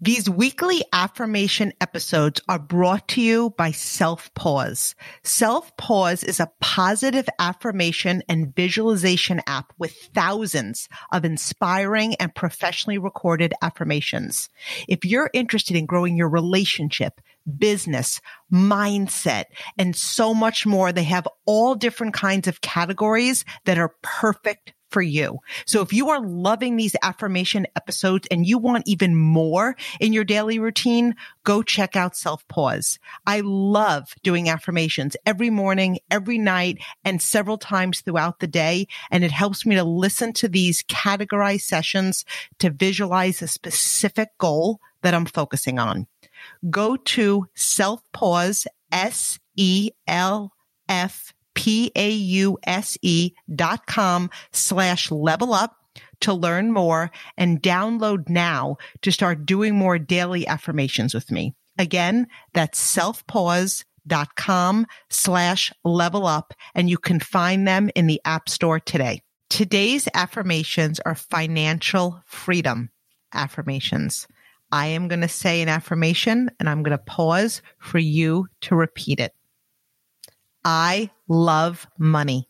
These weekly affirmation episodes are brought to you by Selfpause. Self Pause is a positive affirmation and visualization app with thousands of inspiring and professionally recorded affirmations. If you're interested in growing your relationship, business, mindset, and so much more, they have all different kinds of categories that are perfect for you. So if you are loving these affirmation episodes and you want even more in your daily routine, go check out Selfpause. I love doing affirmations every morning, every night, and several times throughout the day. And it helps me to listen to these categorized sessions to visualize a specific goal that I'm focusing on. Go to Self Pause, S E L F P-A-U-S-E dot com slash level up to learn more and download now to start doing more daily affirmations with me. Again, that's selfpause.com slash level up and you can find them in the app store today. Today's affirmations are financial freedom affirmations. I am going to say an affirmation and I'm going to pause for you to repeat it. I love money.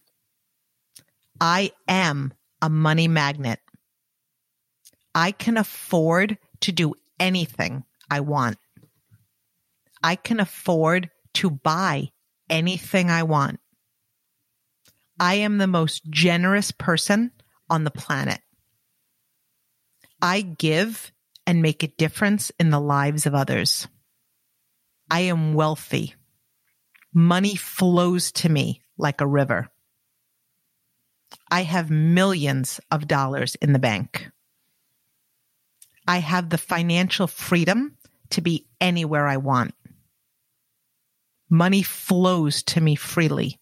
I am a money magnet. I can afford to do anything I want. I can afford to buy anything I want. I am the most generous person on the planet. I give and make a difference in the lives of others. I am wealthy. Money flows to me like a river. I have millions of dollars in the bank. I have the financial freedom to be anywhere I want. Money flows to me freely.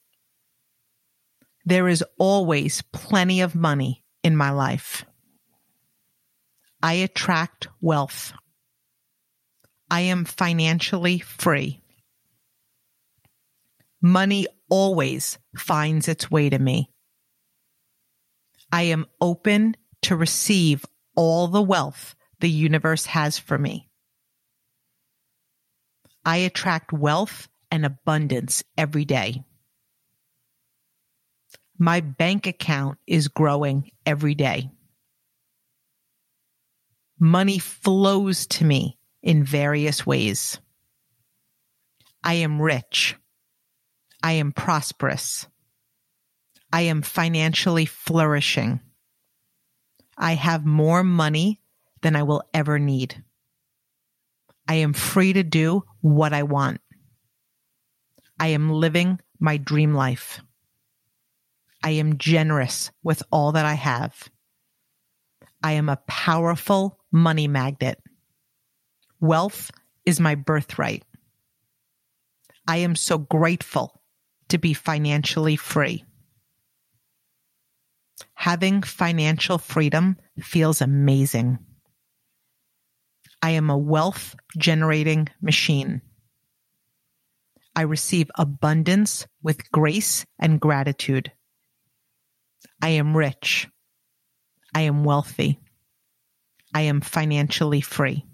There is always plenty of money in my life. I attract wealth. I am financially free. Money always finds its way to me. I am open to receive all the wealth the universe has for me. I attract wealth and abundance every day. My bank account is growing every day. Money flows to me in various ways. I am rich. I am prosperous. I am financially flourishing. I have more money than I will ever need. I am free to do what I want. I am living my dream life. I am generous with all that I have. I am a powerful money magnet. Wealth is my birthright. I am so grateful to be financially free. Having financial freedom feels amazing. I am a wealth generating machine. I receive abundance with grace and gratitude. I am rich. I am wealthy. I am financially free.